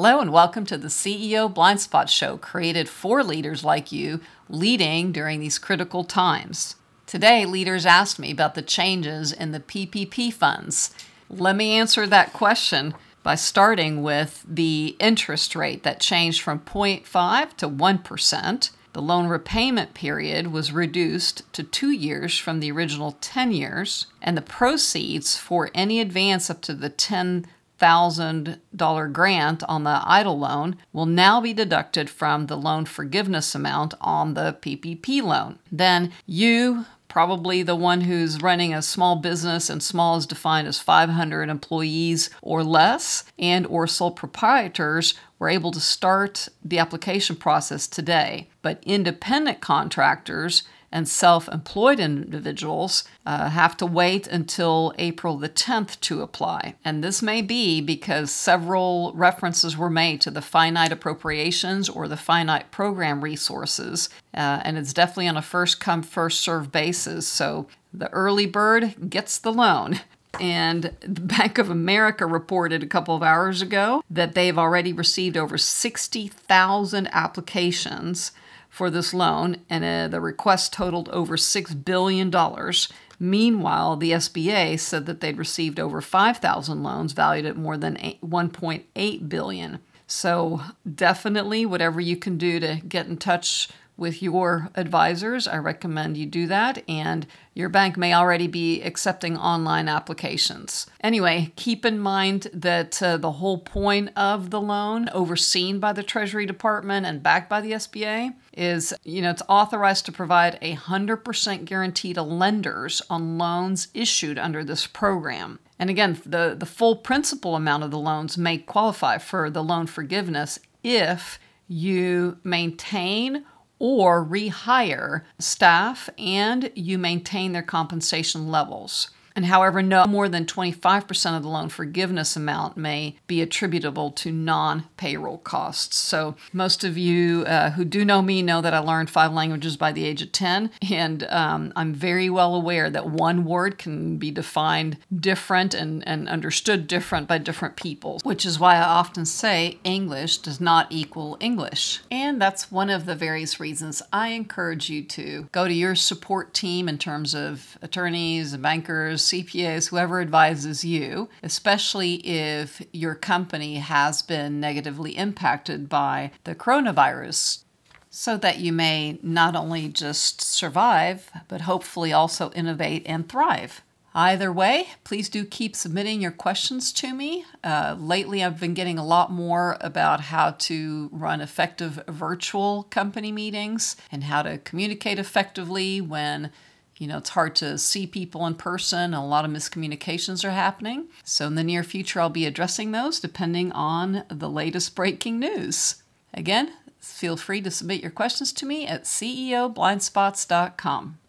Hello, and welcome to the CEO Blind Spot Show, created for leaders like you leading during these critical times. Today, leaders asked me about the changes in the PPP funds. Let me answer that question by starting with the interest rate that changed from 0.5 to 1%. The loan repayment period was reduced to two years from the original 10 years, and the proceeds for any advance up to the 10 $1,000 grant on the EIDL loan will now be deducted from the loan forgiveness amount on the PPP loan. Then you, probably the one who's running a small business and small is defined as 500 employees or less and or sole proprietors were able to start the application process today but independent contractors and self employed individuals uh, have to wait until April the 10th to apply. And this may be because several references were made to the finite appropriations or the finite program resources. Uh, and it's definitely on a first come, first serve basis. So the early bird gets the loan. And the Bank of America reported a couple of hours ago that they've already received over 60,000 applications for this loan, and uh, the request totaled over $6 billion. Meanwhile, the SBA said that they'd received over 5,000 loans valued at more than 1.8 billion. So, definitely whatever you can do to get in touch with your advisors, I recommend you do that. And your bank may already be accepting online applications. Anyway, keep in mind that uh, the whole point of the loan, overseen by the Treasury Department and backed by the SBA, is you know it's authorized to provide a 100% guarantee to lenders on loans issued under this program. And again, the, the full principal amount of the loans may qualify for the loan forgiveness if you maintain or rehire staff and you maintain their compensation levels and however, no more than 25% of the loan forgiveness amount may be attributable to non payroll costs. So, most of you uh, who do know me know that I learned five languages by the age of 10, and um, I'm very well aware that one word can be defined different and, and understood different by different people, which is why I often say English does not equal English. And that's one of the various reasons I encourage you to go to your support team in terms of attorneys, and bankers, CPAs, whoever advises you, especially if your company has been negatively impacted by the coronavirus, so that you may not only just survive, but hopefully also innovate and thrive. Either way, please do keep submitting your questions to me. Uh, lately, I've been getting a lot more about how to run effective virtual company meetings and how to communicate effectively when you know, it's hard to see people in person. A lot of miscommunications are happening. So, in the near future, I'll be addressing those depending on the latest breaking news. Again, feel free to submit your questions to me at ceoblindspots.com.